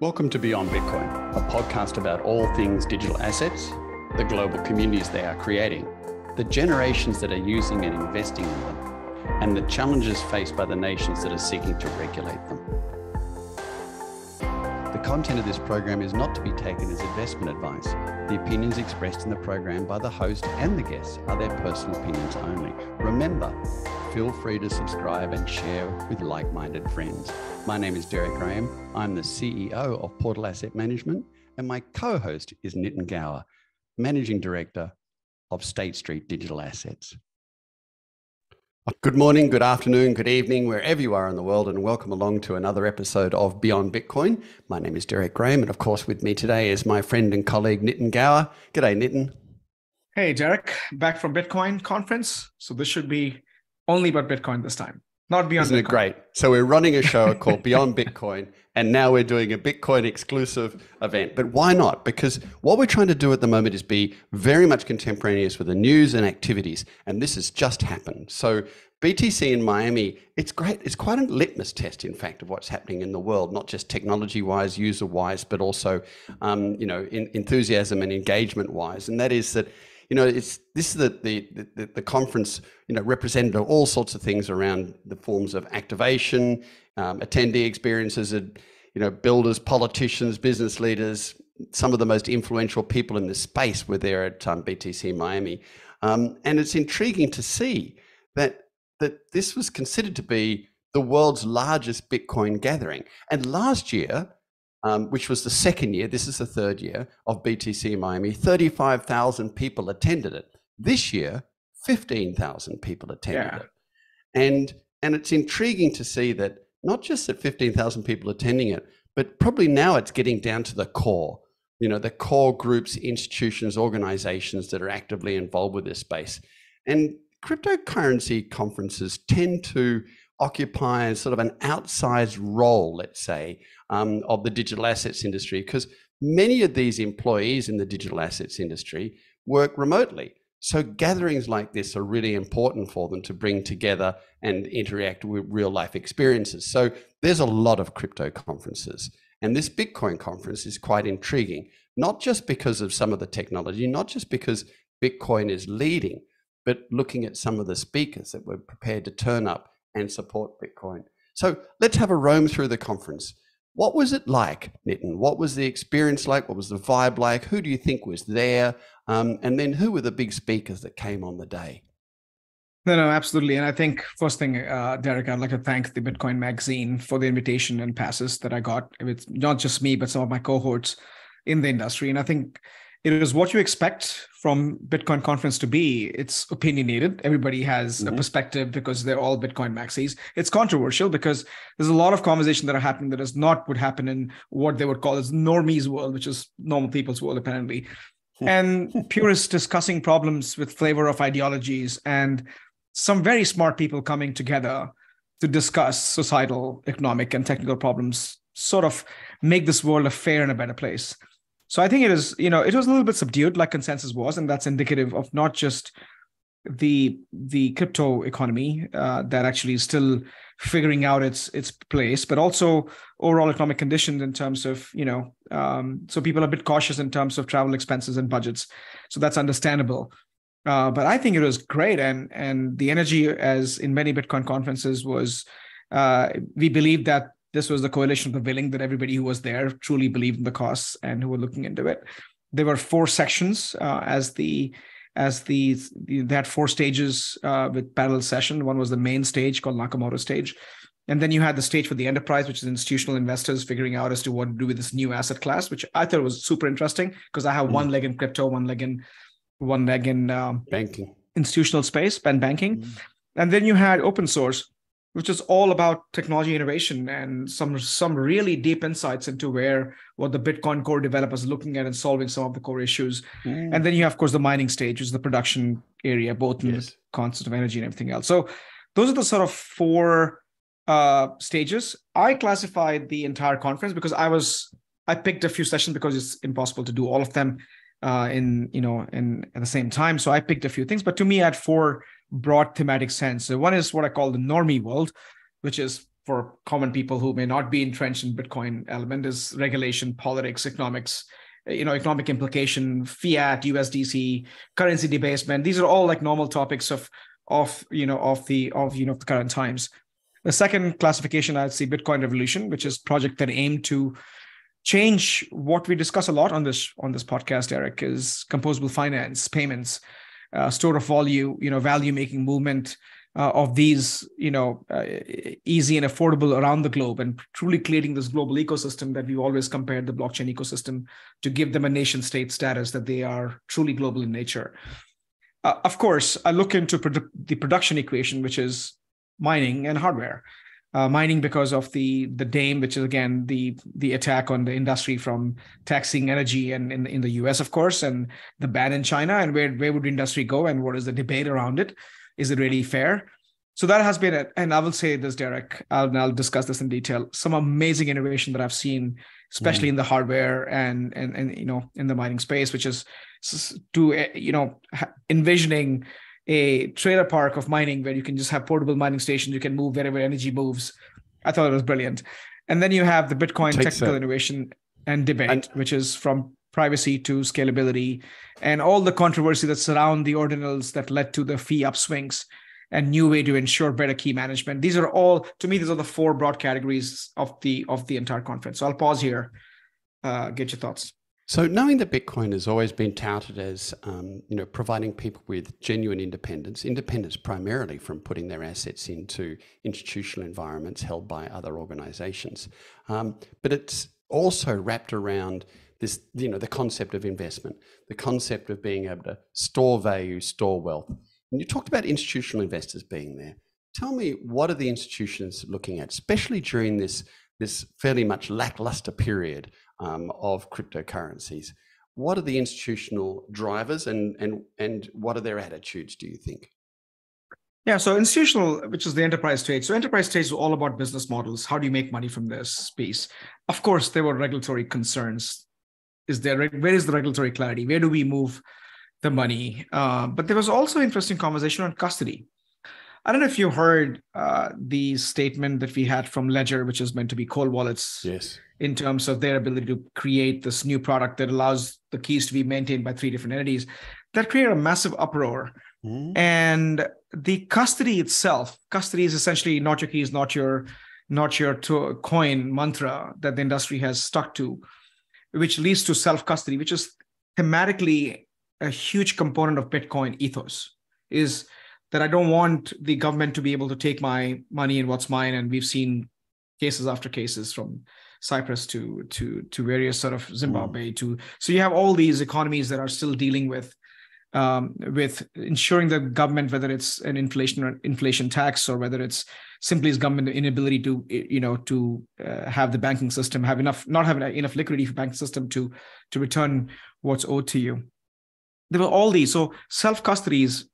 Welcome to Beyond Bitcoin, a podcast about all things digital assets, the global communities they are creating, the generations that are using and investing in them, and the challenges faced by the nations that are seeking to regulate them. The content of this program is not to be taken as investment advice. The opinions expressed in the program by the host and the guests are their personal opinions only. Remember, feel free to subscribe and share with like minded friends. My name is Deryck Graham. I'm the CEO of Portal Asset Management, and my co host is Nitin Gaur, Managing Director of State Street Digital Assets. Good morning, good afternoon, good evening, wherever you are in the world, and welcome along to another episode of Beyond Bitcoin. My name is Deryck Graham, and of course, with me today is my friend and colleague Nitin Gaur. G'day, Nitin. Hey, Deryck, back from Bitcoin conference. So this should be only about Bitcoin this time, not beyond. Isn't Bitcoin. it great? So we're running a show called Beyond Bitcoin, and now we're doing a Bitcoin exclusive event. But why not? Because what we're trying to do at the moment is be very much contemporaneous with the news and activities, and this has just happened. So BTC in Miami, it's great. It's quite a litmus test, in fact, of what's happening in the world, not just technology-wise, user-wise, but also, um, you know, in, enthusiasm and engagement-wise. And that is that you know, it's this is the the the, the conference, you know, represented all sorts of things around the forms of activation, um, attendee experiences, and you know, builders, politicians, business leaders, some of the most influential people in this space were there at um, BTC Miami, um, and it's intriguing to see that that this was considered to be the world's largest Bitcoin gathering. And last year, um, which was the second year, this is the third year of BTC Miami, 35,000 people attended it. This year, 15,000 people attended yeah. it. And, and it's intriguing to see that not just that 15,000 people attending it, but probably now it's getting down to the core, you know, the core groups, institutions, organizations that are actively involved with this space. And cryptocurrency conferences tend to occupy sort of an outsized role, let's say, um, of the digital assets industry, because many of these employees in the digital assets industry work remotely. So gatherings like this are really important for them to bring together and interact with real life experiences. So there's a lot of crypto conferences. And this Bitcoin conference is quite intriguing, not just because of some of the technology, not just because Bitcoin is leading, but looking at some of the speakers that were prepared to turn up and support Bitcoin. So let's have a roam through the conference. What was it like, Nitin? What was the experience like? What was the vibe like? Who do you think was there? Um, and then who were the big speakers that came on the day? No, no, absolutely. And I think first thing, uh, Deryck, I'd like to thank the Bitcoin Magazine for the invitation and passes that I got. It's not just me, but some of my cohorts in the industry. And I think it is what you expect from Bitcoin conference to be. It's opinionated. Everybody has mm-hmm. a perspective because they're all Bitcoin maxis. It's controversial because there's a lot of conversation that are happening that is not would happen in what they would call as normies world, which is normal people's world apparently. and purists discussing problems with flavor of ideologies and some very smart people coming together to discuss societal, economic, and technical problems, sort of make this world a fair and a better place. So I think it is, you know, it was a little bit subdued, like consensus was, and that's indicative of not just the the crypto economy uh, that actually is still figuring out its its place, but also overall economic conditions in terms of you know, um, so people are a bit cautious in terms of travel expenses and budgets. So that's understandable. Uh, but I think it was great, and and the energy, as in many Bitcoin conferences, was uh, we believe that this was the coalition of the willing that everybody who was there truly believed in the cause and who were looking into it. There were four sections uh, as the as the, the they had four stages uh, with parallel session. One was the main stage called Nakamoto stage, and then you had the stage for the enterprise, which is institutional investors figuring out as to what to do with this new asset class, which I thought was super interesting because I have mm. one leg in crypto, one leg in one leg in um, banking, institutional space, and banking, mm. and then you had open source, which is all about technology innovation and some some really deep insights into where what the Bitcoin core developers are looking at and solving some of the core issues. Mm. And then you have, of course, the mining stage, which is the production area, both in yes. the concept of energy and everything else. So those are the sort of four uh, stages. I classified the entire conference because I was I picked a few sessions because it's impossible to do all of them uh, in you know in at the same time. So I picked a few things, but to me, I had four broad thematic sense. So one is what I call the normie world, which is for common people who may not be entrenched in Bitcoin element is regulation, politics, economics, you know, economic implication, fiat, USDC, currency debasement. These are all like normal topics of of you know of the of you know the current times. The second classification I'd see Bitcoin Revolution, which is project that aim to change what we discuss a lot on this on this podcast, Eric, is composable finance, payments, store of value, you know, value making movement uh, of these, you know, uh, easy and affordable around the globe, and truly creating this global ecosystem that we've always compared the blockchain ecosystem to give them a nation state status that they are truly global in nature. Uh, of course, I look into produ- the production equation, which is mining and hardware. Uh, mining because of the the DAME, which is again the the attack on the industry from taxing energy and in, in the U.S. of course, and the ban in China, and where where would industry go, and what is the debate around it? Is it really fair? So that has been it. And I will say this, Deryck, I'll, I'll discuss this in detail. Some amazing innovation that I've seen, especially mm. in the hardware and, and, and, you know, in the mining space, which is to, eh, you know, envisioning a trailer park of mining where you can just have portable mining stations. You can move wherever energy moves. I thought it was brilliant. And then you have the Bitcoin technical innovation and debate, and, which is from privacy to scalability and all the controversy that surround the ordinals that led to the fee upswings and new way to ensure better key management these are all to me these are the four broad categories of the of the entire conference so i'll pause here uh, get your thoughts so knowing that bitcoin has always been touted as um, you know providing people with genuine independence independence primarily from putting their assets into institutional environments held by other organizations um, but it's also wrapped around this, you know, the concept of investment, the concept of being able to store value, store wealth. And you talked about institutional investors being there. Tell me, what are the institutions looking at, especially during this this fairly much lackluster period um, of cryptocurrencies? What are the institutional drivers, and and and what are their attitudes? Do you think? Yeah, so institutional, which is the enterprise stage. So enterprise stage is all about business models. How do you make money from this piece? Of course, there were regulatory concerns is there where is the regulatory clarity where do we move the money uh, but there was also interesting conversation on custody i don't know if you heard uh, the statement that we had from ledger which is meant to be cold wallets yes in terms of their ability to create this new product that allows the keys to be maintained by three different entities that created a massive uproar mm. and the custody itself custody is essentially not your keys not your not your to- coin mantra that the industry has stuck to which leads to self custody, which is thematically a huge component of Bitcoin ethos, is that I don't want the government to be able to take my money and what's mine. And we've seen cases after cases from Cyprus to to to various sort of Zimbabwe mm. to so you have all these economies that are still dealing with um, with ensuring the government, whether it's an inflation or inflation tax or whether it's simply its government inability to, you know, to uh, have the banking system have enough, not have enough liquidity for banking system to to return what's owed to you. There were all these. So self custody is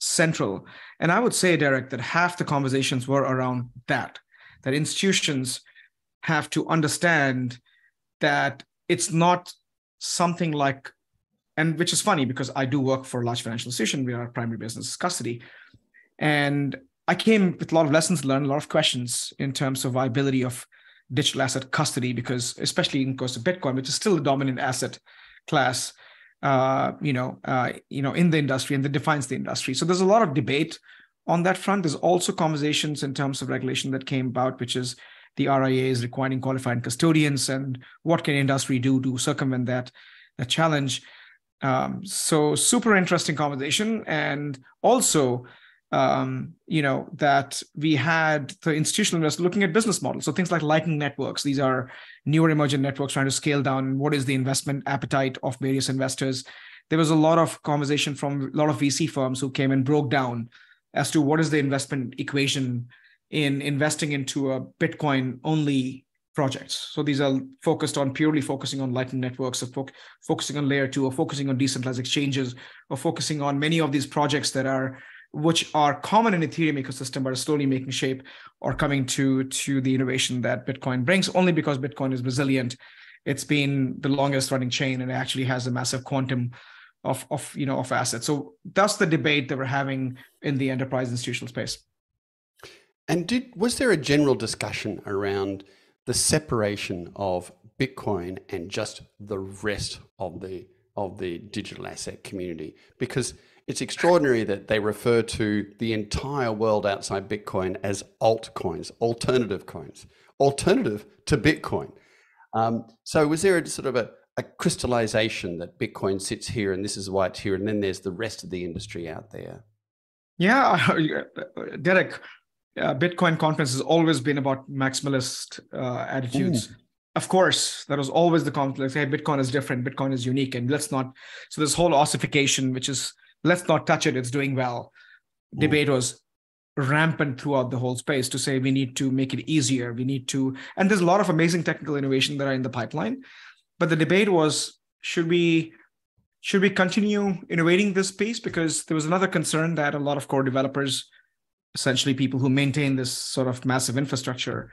central, and I would say, Deryck, that half the conversations were around that. That institutions have to understand that it's not something like and which is funny because I do work for a large financial institution. We are primary business custody, and I came with a lot of lessons learned, a lot of questions in terms of viability of digital asset custody, because especially in course of Bitcoin, which is still the dominant asset class, uh, you know, uh, you know, in the industry and that defines the industry. So there's a lot of debate on that front. There's also conversations in terms of regulation that came about, which is the RIA is requiring qualified custodians, and what can industry do to circumvent that, that challenge. Um, so super interesting conversation, and also, um, you know, that we had the institutional investors looking at business models. So things like Lightning networks. These are newer emergent networks trying to scale down. What is the investment appetite of various investors? There was a lot of conversation from a lot of VC firms who came and broke down as to what is the investment equation in investing into a Bitcoin only projects. So these are focused on purely focusing on Lightning networks, or fo- focusing on layer two, or focusing on decentralized exchanges, or focusing on many of these projects that are which are common in Ethereum ecosystem, but are slowly making shape or coming to to the innovation that Bitcoin brings. Only because Bitcoin is resilient, it's been the longest running chain and it actually has a massive quantum of of you know of assets. So that's the debate that we're having in the enterprise institutional space. And did was there a general discussion around the separation of Bitcoin and just the rest of the of the digital asset community? Because it's extraordinary that they refer to the entire world outside Bitcoin as altcoins, alternative coins, alternative to Bitcoin. Um, so, was there a sort of a, a, crystallization that Bitcoin sits here and this is why it's here, and then there's the rest of the industry out there? Yeah, Deryck, uh, Bitcoin conference has always been about maximalist uh, attitudes. Ooh. Of course, that was always the conflict. Hey, Bitcoin is different. Bitcoin is unique, and let's not. So this whole ossification, which is let's not touch it. It's doing well. Ooh. Debate was rampant throughout the whole space to say we need to make it easier. We need to, and there's a lot of amazing technical innovation that are in the pipeline. But the debate was should we should we continue innovating this space because there was another concern that a lot of core developers essentially people who maintain this sort of massive infrastructure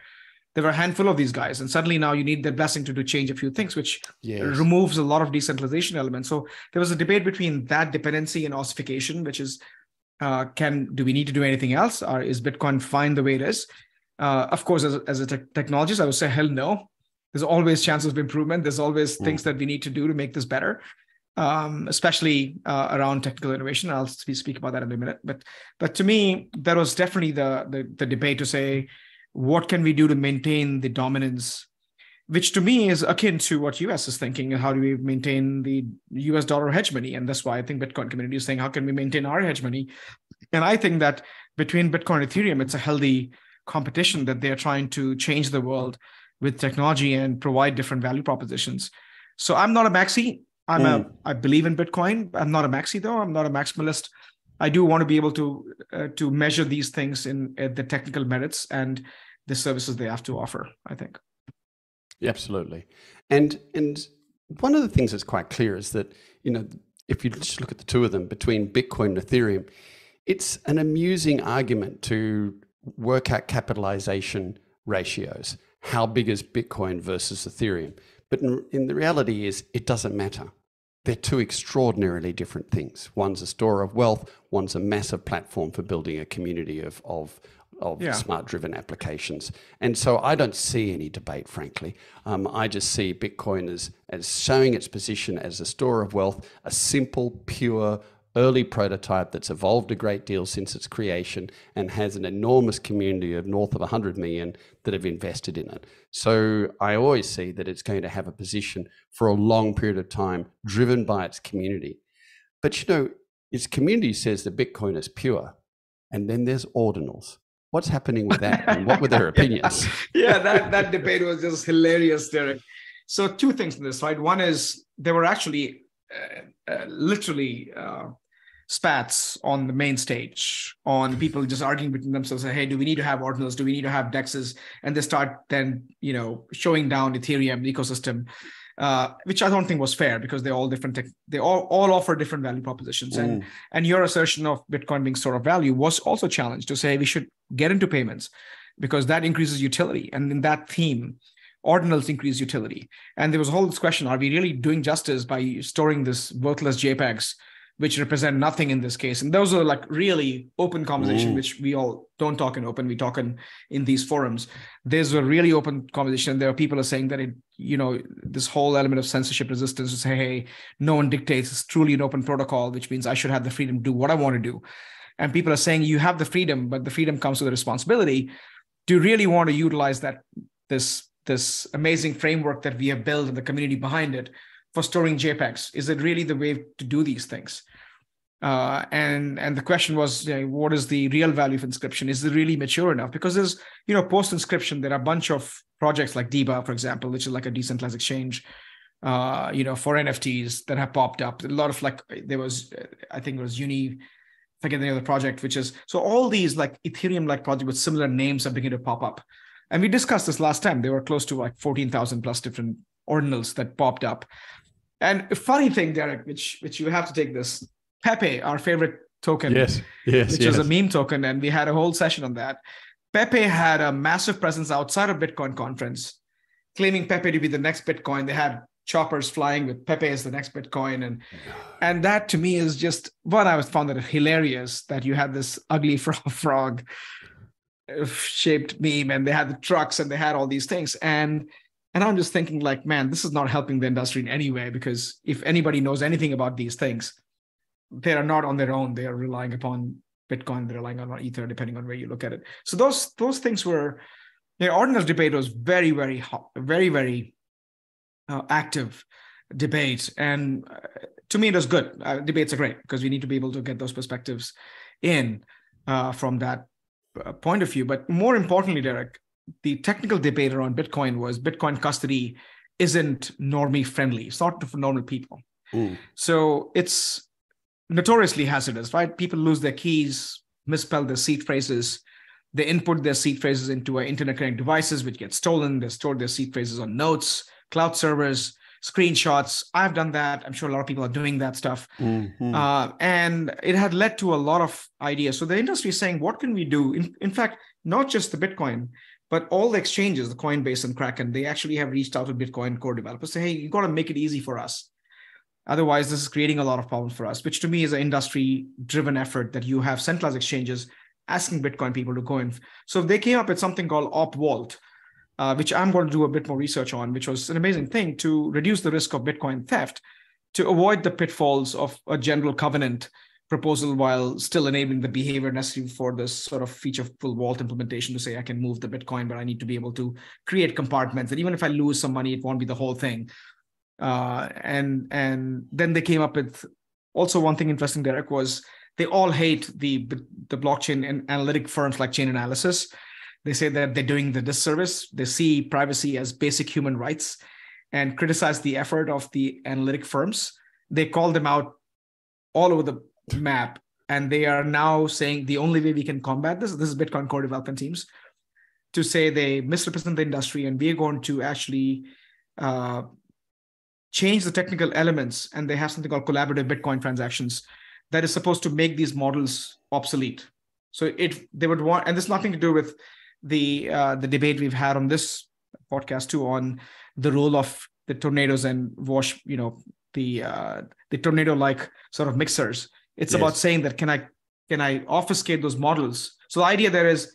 there were a handful of these guys. And suddenly now you need their blessing to do change a few things which yes. removes a lot of decentralization elements. So there was a debate between that dependency and ossification which is uh, can do we need to do anything else? Or is bitcoin fine the way it is? Uh, of course as, as a te- technologist i would say hell no there's always chances of improvement there's always mm. things that we need to do to make this better um, especially uh, around technical innovation. I'll speak about that in a minute. But but to me, that was definitely the, the the debate to say, what can we do to maintain the dominance, which to me is akin to what US is thinking. and How do we maintain the US dollar hegemony? And that's why I think Bitcoin community is saying, how can we maintain our hegemony? And I think that between Bitcoin and Ethereum, it's a healthy competition that they're trying to change the world with technology and provide different value propositions. So I'm not a maxi. I'm mm. a I believe in Bitcoin. I'm not a maxi though. I'm not a maximalist. I do want to be able to uh, to measure these things in uh, the technical merits and the services they have to offer. I think. absolutely, and and one of the things that's quite clear is that you know if you just look at the two of them between Bitcoin and Ethereum, it's an amusing argument to work out capitalization ratios. How big is Bitcoin versus Ethereum? But in, in the reality is, it doesn't matter. They're two extraordinarily different things. One's a store of wealth, one's a massive platform for building a community of, of, of yeah. smart driven applications. And so I don't see any debate, frankly. Um, I just see Bitcoin as, as showing its position as a store of wealth, a simple, pure, early prototype that's evolved a great deal since its creation and has an enormous community of north of 100 million that have invested in it. So I always see that it's going to have a position for a long period of time driven by its community. But you know, its community says that Bitcoin is pure, and then there's ordinals. What's happening with that? and what were their opinions? yeah, that, that debate was just hilarious, Deryck. So, two things in this, right? One is there were actually uh, uh, literally uh, spats on the main stage on people just arguing between themselves hey do we need to have ordinals? Do we need to have dexes? And they start then you know showing down ethereum ecosystem uh, which i don't think was fair because they're all different tech, they all, all offer different value propositions. And mm. and your assertion of bitcoin being store of value was also challenged to say we should get into payments because that increases utility. And in that theme ordinals increase utility. And there was a whole discussion are we really doing justice by storing this worthless jpegs which represent nothing in this case. And those are like really open conversation, which we all don't talk in open. We talk in in these forums. There's a really open conversation. There are people are saying that it, you know, this whole element of censorship resistance to say, hey, no one dictates. It's truly an open protocol, which means I should have the freedom to do what I want to do. And people are saying you have the freedom, but the freedom comes with a responsibility. Do you really want to utilize that this this amazing framework that we have built and the community behind it? For storing JPEGs? Is it really the way to do these things? Uh, and and the question was, you know, what is the real value of inscription? Is it really mature enough? Because there's, you know, post inscription, there are a bunch of projects like Deba, for example, which is like a decentralized exchange, uh, you know, for NFTs that have popped up. A lot of like there was, I think it was Uni, forget the other project, which is so all these like Ethereum like projects with similar names are beginning to pop up. And we discussed this last time. There were close to like 14,000 plus different ordinals that popped up. And a funny thing, Deryck, which which you have to take this, Pepe, our favorite token, yes, yes, which yes. is a meme token, and we had a whole session on that. Pepe had a massive presence outside of Bitcoin conference, claiming Pepe to be the next Bitcoin. They had choppers flying with Pepe as the next Bitcoin, and and that to me is just one I was found that hilarious that you had this ugly frog uh, shaped meme and they had the trucks and they had all these things and and i'm just thinking like man this is not helping the industry in any way because if anybody knows anything about these things they are not on their own. They are relying upon bitcoin they're relying on ether depending on where you look at it. So those those things were the ordinals debate was very very hot very very uh, active debate. And uh, to me it was good. Uh, debates are great because we need to be able to get those perspectives in uh, from that uh, point of view. But more importantly, Deryck, the technical debate around Bitcoin was Bitcoin custody isn't normie friendly. It's not for normal people. Mm. So it's notoriously hazardous, right? People lose their keys, misspell their seed phrases. They input their seed phrases into internet connected devices, which get stolen. They store their seed phrases on notes, cloud servers screenshots. I've done that. I'm sure a lot of people are doing that stuff. Mm-hmm. Uh, and it had led to a lot of ideas. So the industry is saying, what can we do? In, in fact, not just the Bitcoin, but all the exchanges, the Coinbase and Kraken, they actually have reached out to Bitcoin core developers, say, hey, you got to make it easy for us. Otherwise, this is creating a lot of problems for us, which to me is an industry driven effort that you have centralized exchanges asking Bitcoin people to go in. So they came up with something called Op Vault, uh, which I'm going to do a bit more research on, which was an amazing thing to reduce the risk of Bitcoin theft, to avoid the pitfalls of a general covenant proposal while still enabling the behavior necessary for this sort of featureful vault implementation to say I can move the Bitcoin, but I need to be able to create compartments. And even if I lose some money, it won't be the whole thing. Uh, and and then they came up with also one thing interesting, Deryck, was they all hate the the blockchain and analytic firms like Chainalysis they say that they're doing the disservice. They see privacy as basic human rights and criticize the effort of the analytic firms. They call them out all over the map. And they are now saying the only way we can combat this, this is Bitcoin core development teams, to say they misrepresent the industry and we are going to actually uh, change the technical elements. And they have something called collaborative Bitcoin transactions that is supposed to make these models obsolete. So it they would want, and there's nothing to do with the uh, the debate we've had on this podcast too on the role of the tornadoes and wash you know the uh, the tornado like sort of mixers it's yes. about saying that can i can i obfuscate those models? So the idea there is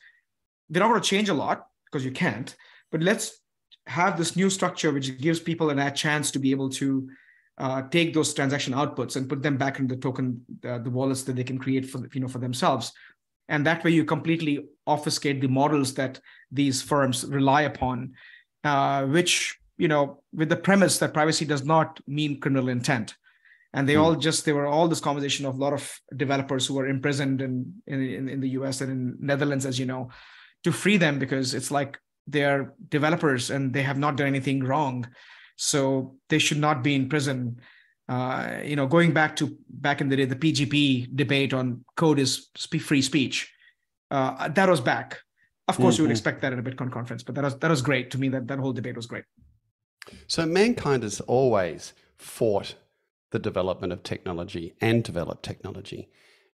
they're not going to change a lot because you can't but let's have this new structure which gives people a chance to be able to uh, take those transaction outputs and put them back in the token uh, the wallets that they can create for you know for themselves. And that way you completely obfuscate the models that these firms rely upon uh, which you know with the premise that privacy does not mean criminal intent and they mm. all just they were all this conversation of a lot of developers who were imprisoned in, in in the us and in netherlands as you know to free them because it's like they're developers and they have not done anything wrong so they should not be in prison uh, you know, going back to back in the day, the PGP debate on code is free speech. Uh, that was back. Of course, mm-hmm. you would mm-hmm. expect that at a Bitcoin conference, but that was that was great to me. That that whole debate was great. So mankind has always fought the development of technology and developed technology,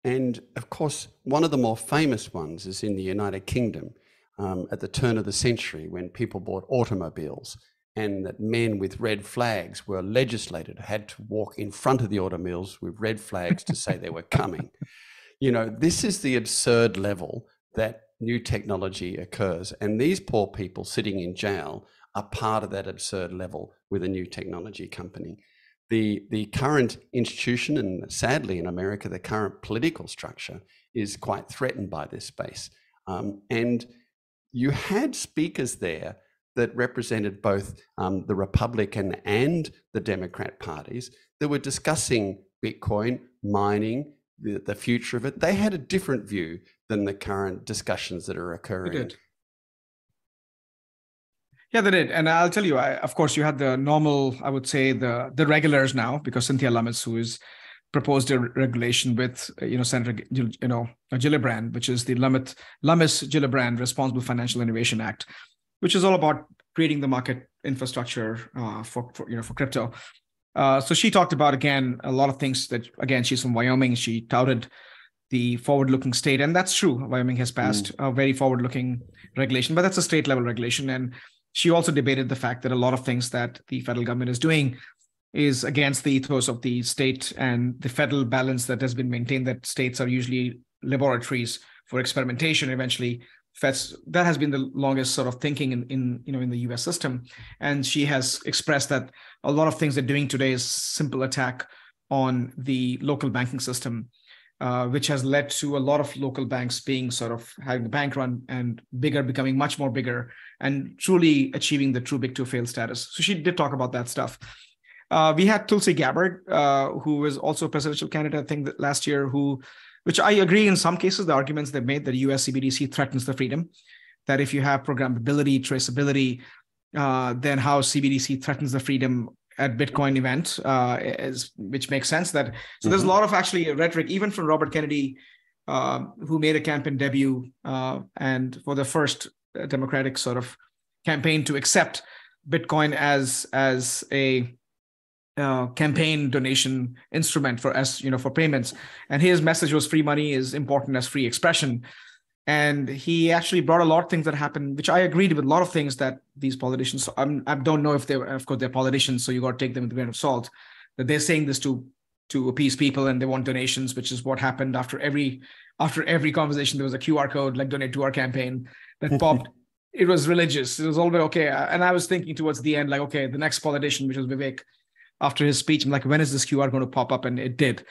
and of course, one of the more famous ones is in the United Kingdom um, at the turn of the century when people bought automobiles and that men with red flags were legislated, had to walk in front of the automobiles with red flags to say they were coming. You know, this is the absurd level that new technology occurs. And these poor people sitting in jail are part of that absurd level with a new technology company. The, the current institution, and sadly in America, the current political structure is quite threatened by this space. Um, and you had speakers there that represented both um, the Republican and the Democrat parties that were discussing Bitcoin, mining, the, the future of it. They had a different view than the current discussions that are occurring. Yeah, they did, and I'll tell you. I, of course, you had the normal, I would say, the the regulars now, because Cynthia Lummis, who is proposed a regulation with you know Senator you know Gillibrand, which is the Lummis Lummis Gillibrand Responsible Financial Innovation Act, which is all about creating the market infrastructure uh, for, for, you know for crypto. Uh, so she talked about again a lot of things that again she's from Wyoming. She touted the forward-looking state, and that's true. Wyoming has passed mm. a very forward-looking regulation, but that's a state level regulation. And she also debated the fact that a lot of things that the federal government is doing is against the ethos of the state and the federal balance that has been maintained. That states are usually laboratories for experimentation. Eventually, Fed's that has been the longest sort of thinking in, in you know in the U.S. system, and she has expressed that a lot of things they're doing today is simple attack on the local banking system, uh, which has led to a lot of local banks being sort of having the bank run and bigger, becoming much more bigger, and truly achieving the true big to fail status. So she did talk about that stuff. Uh, we had Tulsi Gabbard, uh, who was also a presidential candidate, I think, last year, who which I agree in some cases, the arguments they've made that US CBDC threatens the freedom, that if you have programmability, traceability, uh, then how CBDC threatens the freedom at Bitcoin event, uh, is, which makes sense. That so mm-hmm. there's a mm-hmm. lot of actually rhetoric, even from Robert Kennedy, uh, who made a campaign debut uh, and for the first Democratic sort of campaign to accept Bitcoin as as a uh, campaign donation instrument for us, you know, for payments. And his message was free money is important as free expression. And he actually brought a lot of things that happened, which I agreed with a lot of things that these politicians. I'm, I don't know if they're, of course, they're politicians, so you got to take them with a grain of salt. That they're saying this to to appease people and they want donations, which is what happened after every after every conversation. There was a QR code like donate to our campaign that popped. it was religious. It was all very okay. And I was thinking towards the end, like, okay, the next politician, which was Vivek, after his speech. I'm like, when is this QR going to pop up? And it did.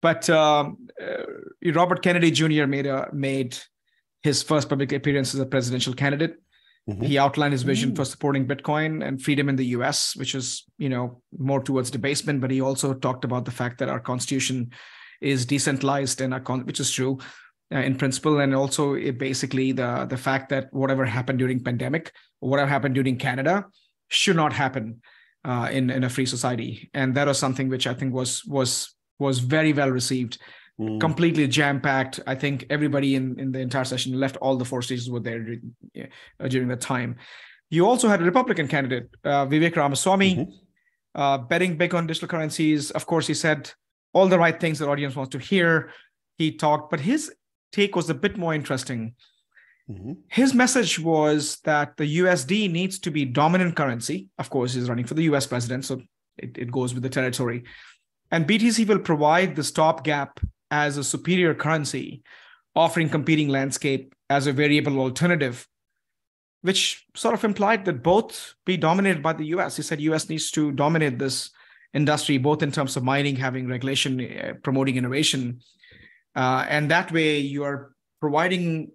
But um, uh, Robert Kennedy Jr. made a, made his first public appearance as a presidential candidate. Mm-hmm. He outlined his vision mm-hmm. for supporting Bitcoin and freedom in the U.S., which is you know more towards debasement. But he also talked about the fact that our constitution is decentralized and con- which is true uh, in principle, and also it basically the the fact that whatever happened during pandemic, or whatever happened during Canada, should not happen uh, in in a free society, and that was something which I think was was was very well received. Mm. Completely jam packed. I think everybody in, in the entire session left. All the four stages were there uh, during that time. You also had a Republican candidate, uh, Vivek Ramaswamy, mm-hmm. uh, betting big on digital currencies. Of course, he said all the right things the audience wants to hear. He talked, but his take was a bit more interesting. Mm-hmm. His message was that the USD needs to be dominant currency. Of course, he's running for the US president, so it, it goes with the territory. And BTC will provide the stopgap as a superior currency, offering competing landscape as a variable alternative, which sort of implied that both be dominated by the US. He said US needs to dominate this industry, both in terms of mining, having regulation, uh, promoting innovation. Uh, and that way you are providing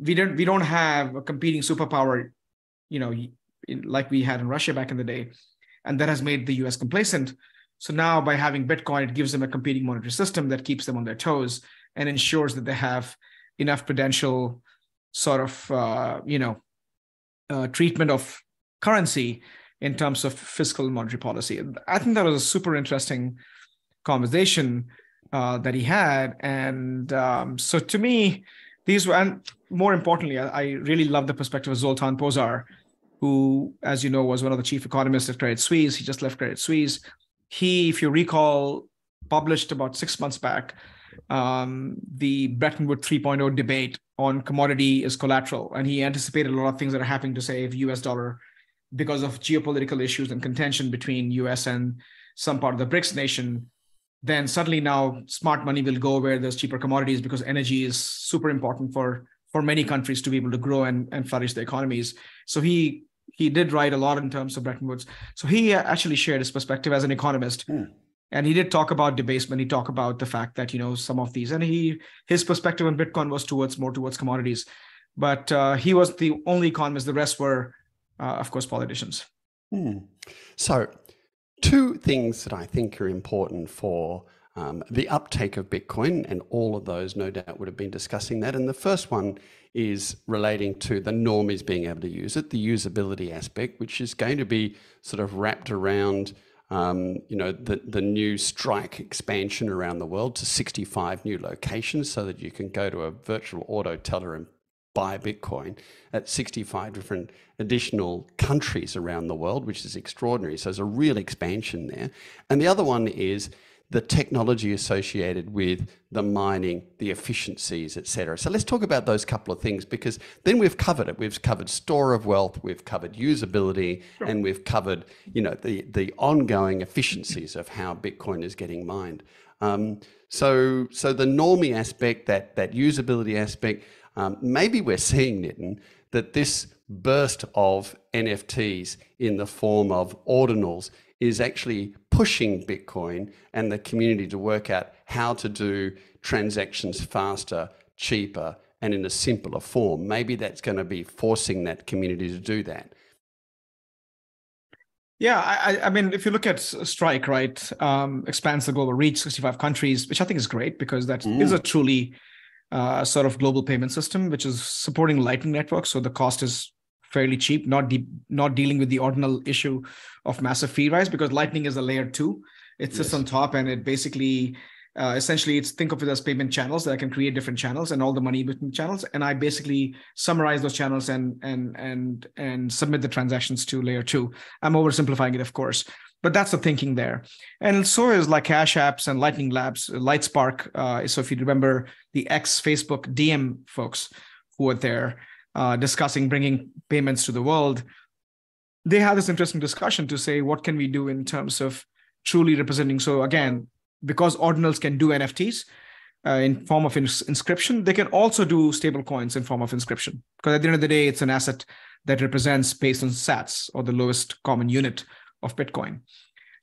we don't we don't have a competing superpower, you know, in, like we had in Russia back in the day, and that has made the U.S. complacent. So now, by having Bitcoin, it gives them a competing monetary system that keeps them on their toes and ensures that they have enough prudential sort of uh, you know uh, treatment of currency in terms of fiscal monetary policy. I think that was a super interesting conversation uh, that he had, and um, so to me, these were, and more importantly, I, I really love the perspective of Zoltan Pozsar, who, as you know, was one of the chief economists at Credit Suisse. He just left Credit Suisse. He, if you recall, published about six months back um, the Bretton Woods 3.0 debate on commodity is collateral. And he anticipated a lot of things that are happening to save US dollar because of geopolitical issues and contention between US and some part of the BRICS nation then suddenly now smart money will go where there's cheaper commodities because energy is super important for for many countries to be able to grow and, and flourish their economies. So he he did write a lot in terms of Bretton Woods. So he actually shared his perspective as an economist. Hmm. And he did talk about debasement. He talked about the fact that you know some of these, and he his perspective on Bitcoin was towards more towards commodities, but uh, he was the only economist. The rest were, uh, of course, politicians. Hmm. So two things that I think are important for um, the uptake of Bitcoin, and all of those no doubt would have been discussing that. And the first one is relating to the normies being able to use it, the usability aspect, which is going to be sort of wrapped around. Um, you know the the new Strike expansion around the world to 65 new locations, so that you can go to a virtual auto teller and buy Bitcoin at 65 different additional countries around the world, which is extraordinary. So there's a real expansion there. And the other one is the technology associated with the mining, the efficiencies, etc. So let's talk about those couple of things because then we've covered it. We've covered store of wealth, we've covered usability, sure. and we've covered you know the the ongoing efficiencies of how Bitcoin is getting mined. Um, so so the normie aspect, that that usability aspect, Um, maybe we're seeing, Nitin, that this burst of NFTs in the form of ordinals is actually pushing Bitcoin and the community to work out how to do transactions faster, cheaper, and in a simpler form. Maybe that's going to be forcing that community to do that. Yeah, I, I mean, if you look at Strike, right, um, expands the global reach, 65 countries, which I think is great because that mm. is a truly uh, sort of global payment system, which is supporting Lightning Network. So the cost is fairly cheap, not de- not dealing with the ordinal issue of massive fee rise because Lightning is a layer two. It sits yes. on top and it basically uh, essentially it's think of it as payment channels that I can create different channels and all the money between channels, and I basically summarize those channels and and and and submit the transactions to layer two. I'm oversimplifying it, of course, but that's the thinking there. And so is like Cash Apps and Lightning Labs, Lightspark. Uh, so if you remember the ex Facebook Diem folks who were there uh, discussing bringing payments to the world, they had this interesting discussion to say what can we do in terms of truly representing. So again, because ordinals can do NFTs uh, in form of ins- inscription, they can also do stable coins in form of inscription. Because at the end of the day, it's an asset that represents based on Sats or the lowest common unit of Bitcoin.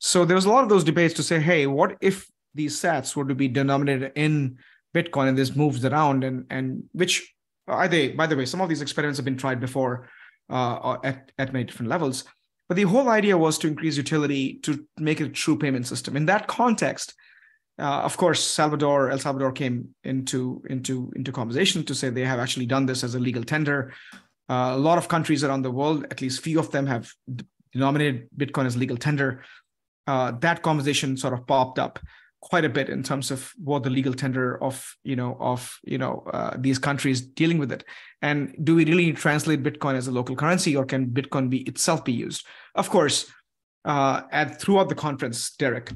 So there was a lot of those debates to say, hey, what if these Sats were to be denominated in Bitcoin and this moves around and and which are they? By the way, some of these experiments have been tried before uh, at at many different levels. But the whole idea was to increase utility to make it a true payment system. In that context, uh, of course, Salvador, El Salvador came into into into conversation to say they have actually done this as a legal tender. Uh, a lot of countries around the world, at least few of them, have denominated Bitcoin as legal tender. Uh, that conversation sort of popped up quite a bit in terms of what the legal tender of you know of you know uh, these countries dealing with it and do we really translate bitcoin as a local currency or can bitcoin be itself be used of course uh, at throughout the conference derek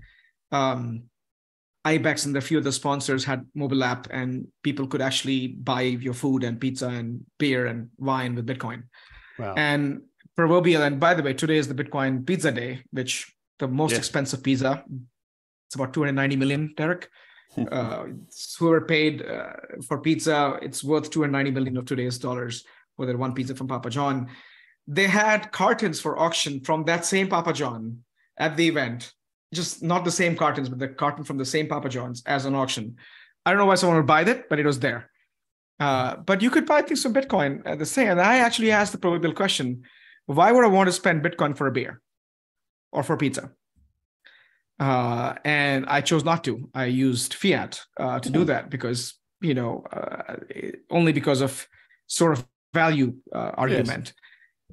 um, ibex and a few of the sponsors had mobile app and people could actually buy your food and pizza and beer and wine with bitcoin wow. and proverbial and by the way today is the bitcoin pizza day which the most yes. expensive pizza it's about 290 million, Deryck. uh, whoever paid uh, for pizza, it's worth 290 million of today's dollars for that one pizza from Papa John. They had cartons for auction from that same Papa John at the event, just not the same cartons, but the carton from the same Papa John's as an auction. I don't know why someone would buy that, but it was there. Uh, but you could buy things from Bitcoin at the same. And I actually asked the proverbial question: Why would I want to spend Bitcoin for a beer or for pizza? uh, and I chose not to. I used fiat uh, to do that because you know uh, only because of sort of value uh, argument. Yes.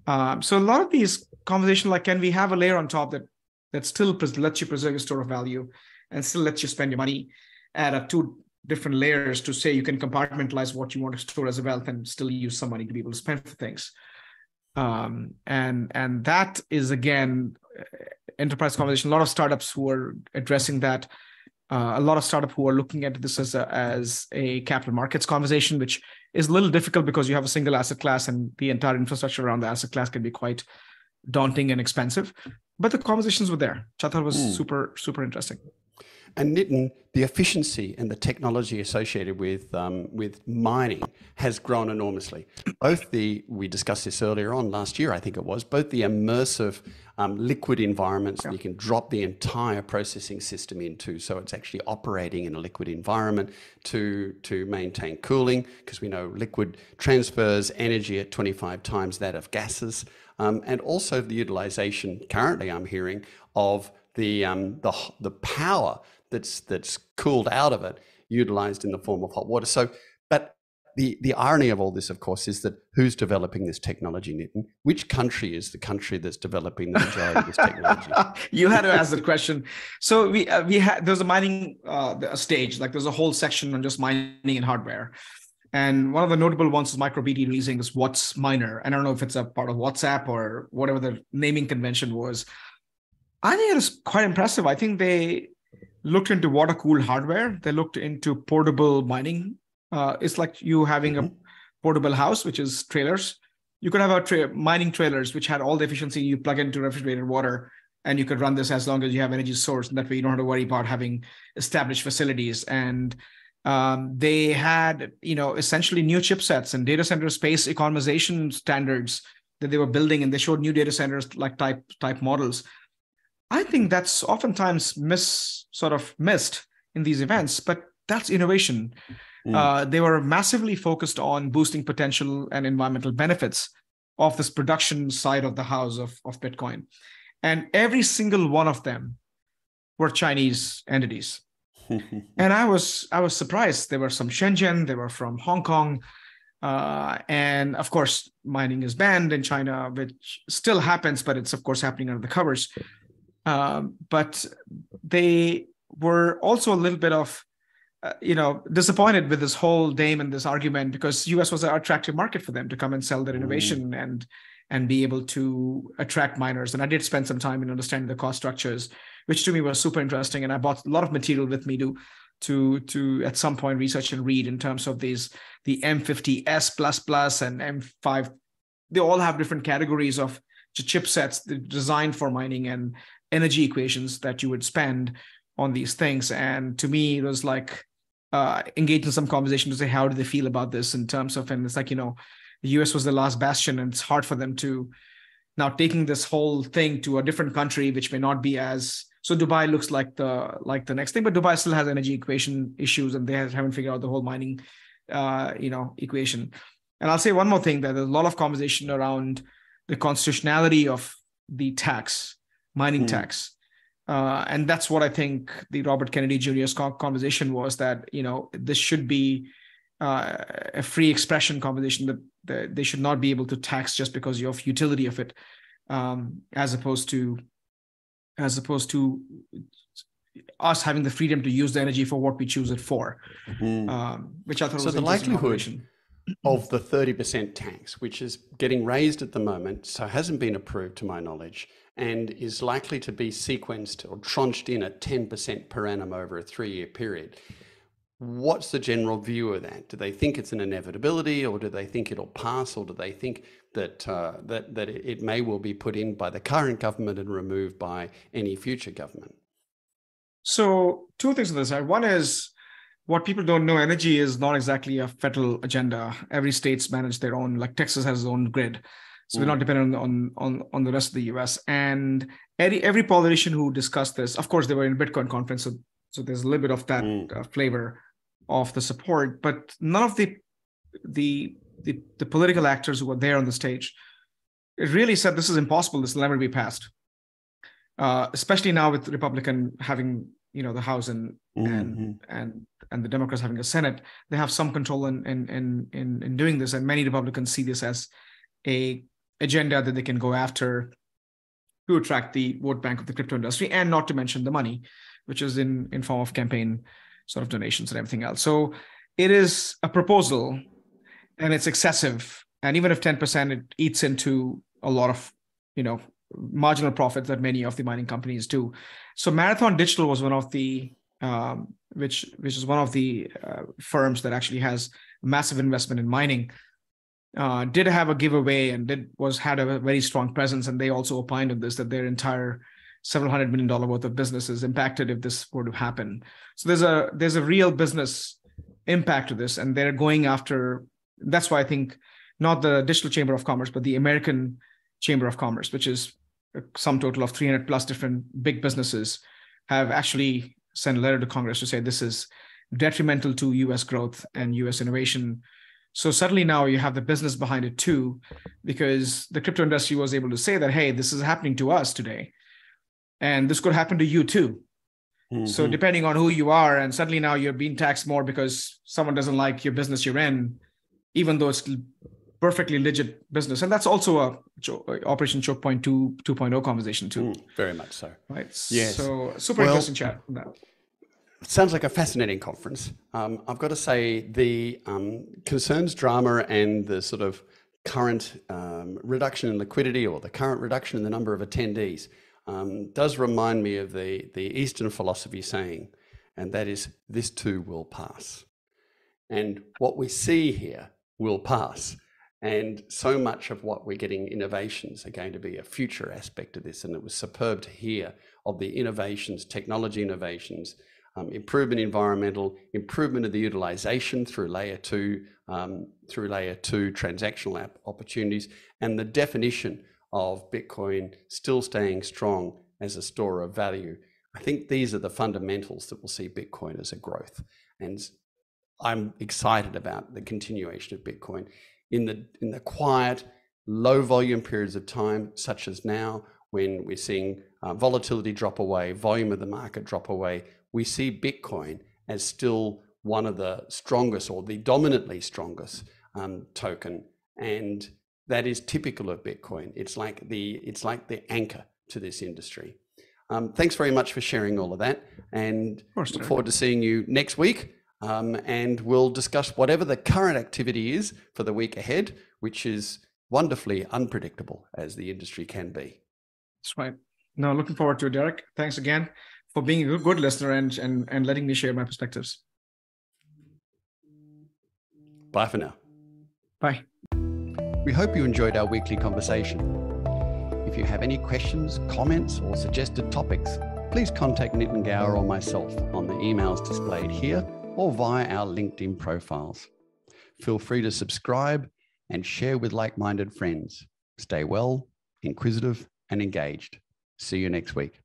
Um, so a lot of these conversations, like can we have a layer on top that that still lets you preserve your store of value and still lets you spend your money at a two different layers to say you can compartmentalize what you want to store as a wealth and still use some money to be able to spend for things. Um, and and that is again enterprise conversation. A lot of startups who are addressing that. Uh, a lot of startup who are looking at this as a, as a capital markets conversation, which is a little difficult because you have a single asset class and the entire infrastructure around the asset class can be quite daunting and expensive. But the conversations were there. Which I thought was mm. super super interesting. And Nitin, the efficiency and the technology associated with um, with mining has grown enormously. Both the we discussed this earlier on last year, I think it was, both the immersive um, liquid environments yeah. you can drop the entire processing system into, so it's actually operating in a liquid environment to to maintain cooling, because we know liquid transfers energy at 25 times that of gases, and also the utilization currently I'm hearing of the um, the the power that's that's cooled out of it utilized in the form of hot water. So, but the the irony of all this, of course, is that who's developing this technology, Nitin? Which country is the country that's developing the majority of this technology? you had to ask that question. So we uh, we had there's a mining uh, stage, like there's a whole section on just mining and hardware. And one of the notable ones is MicroBT releasing this WhatsMiner. I don't know if it's a part of WhatsApp or whatever the naming convention was. I think it is quite impressive. I think they looked into water cool hardware. They looked into portable mining. Uh, it's like you having mm-hmm. a portable house, which is trailers. You could have a tra- mining trailers, which had all the efficiency. You plug into refrigerated water, and you could run this as long as you have energy source. And that way, you don't have to worry about having established facilities. And Um, they had, you know, essentially new chipsets and data center space economization standards that they were building, and they showed new data centers like type type models. I think that's oftentimes miss sort of missed in these events, but that's innovation. Mm. Uh, they were massively focused on boosting potential and environmental benefits of this production side of the house of, of Bitcoin. And every single one of them were Chinese entities. And I was I was surprised. There were some Shenzhen, they were from Hong Kong, uh, and of course mining is banned in China, which still happens, but it's of course happening under the covers. Um, but they were also a little bit of uh, you know disappointed with this whole DAME and this argument because us was an attractive market for them to come and sell their innovation mm. and and be able to attract miners and i did spend some time in understanding the cost structures which to me was super interesting and i bought a lot of material with me to to to at some point research and read in terms of these the m50s plus plus and m5 they all have different categories of chipsets designed for mining and energy equations that you would spend on these things. And to me it was like uh, engage in some conversation to say how do they feel about this in terms of and it's like you know the us was the last bastion and it's hard for them to now taking this whole thing to a different country which may not be as so dubai looks like the like the next thing but dubai still has energy equation issues and they haven't figured out the whole mining uh, you know equation and i'll say one more thing that there's a lot of conversation around the constitutionality of the tax mining mm. tax uh, and that's what I think the Robert Kennedy Jr.'s conversation was that you know this should be uh, a free expression conversation that, that, they should not be able to tax just because of utility of it, um, as opposed to as opposed to us having the freedom to use the energy for what we choose it for, mm-hmm. um, which I thought so was the likelihood of the 30% tax, which is getting raised at the moment, so hasn't been approved to my knowledge, and is likely to be sequenced or tranched in at 10% per annum over a three year period. What's the general view of that? Do they think it's an inevitability, or do they think it'll pass, or do they think that uh, that that it may well be put in by the current government and removed by any future government? So, two things on this side. One is what people don't know energy is not exactly a federal agenda every state's manage their own like texas has its own grid so mm. we're not mm. dependent on, on on the rest of the us and every, every politician who discussed this of course they were in bitcoin conference so, so there's a little bit of that mm. uh, flavor of the support but none of the, the the the political actors who were there on the stage it really said this is impossible this will never be passed. Uh, especially now with republican having you know the house and mm-hmm. and and and the democrats having a senate they have some control in in in in, in doing this. And many republicans see this as a agenda that they can go after to attract the vote bank of the crypto industry and not to mention the money which is in in form of campaign sort of donations and everything else. So it is a proposal and it's excessive and even if 10% it eats into a lot of you know marginal profits that many of the mining companies do. So Marathon Digital was one of the um, which which is one of the uh, firms that actually has massive investment in mining. Uh, did have a giveaway and did was had a very strong presence, and they also opined on this that their entire several hundred million dollar worth of business is impacted if this were to happen. So there's a there's a real business impact to this, and they're going after. That's why I think not the Digital Chamber of Commerce, but the American Chamber of Commerce, which is some total of 300 plus different big businesses have actually sent a letter to Congress to say this is detrimental to US growth and US innovation. So suddenly now you have the business behind it too, because the crypto industry was able to say that, hey, this is happening to us today. And this could happen to you too. Mm-hmm. So depending on who you are, and suddenly now you're being taxed more because someone doesn't like your business you're in, even though it's perfectly legit business. And that's also a operation choke point 2 2.0 conversation too. Mm, very much so. Right. Yes. So super well, interesting chat on that. sounds like a fascinating conference. Um, i've got to say the um, concerns drama and the sort of current um, reduction in liquidity or the current reduction in the number of attendees um, does remind me of the, the eastern philosophy saying and that is this too will pass. And what we see here will pass and so much of what we're getting innovations are going to be a future aspect of this. And it was superb to hear of the innovations, technology innovations um, improvement environmental, improvement of the utilization through layer two, um, through layer two transactional app opportunities, and the definition of Bitcoin still staying strong as a store of value. I think these are the fundamentals that will see Bitcoin as a growth. And I'm excited about the continuation of Bitcoin in the in the quiet, low volume periods of time, such as now, when we're seeing uh, volatility drop away, volume of the market drop away, we see Bitcoin as still one of the strongest or the dominantly strongest um, token, and that is typical of Bitcoin. It's like the it's like the anchor to this industry. Um, thanks very much for sharing all of that, and course, look forward to seeing you next week. Um, and we'll discuss whatever the current activity is for the week ahead, which is wonderfully unpredictable as the industry can be. That's right. No, looking forward to it, Deryck. Thanks again for being a good, good listener and, and, and letting me share my perspectives. Bye for now. Bye. We hope you enjoyed our weekly conversation. If you have any questions, comments, or suggested topics, please contact Nitin Gaur or myself on the emails displayed here or via our LinkedIn profiles. Feel free to subscribe and share with like minded friends. Stay well, inquisitive, and engaged. See you next week.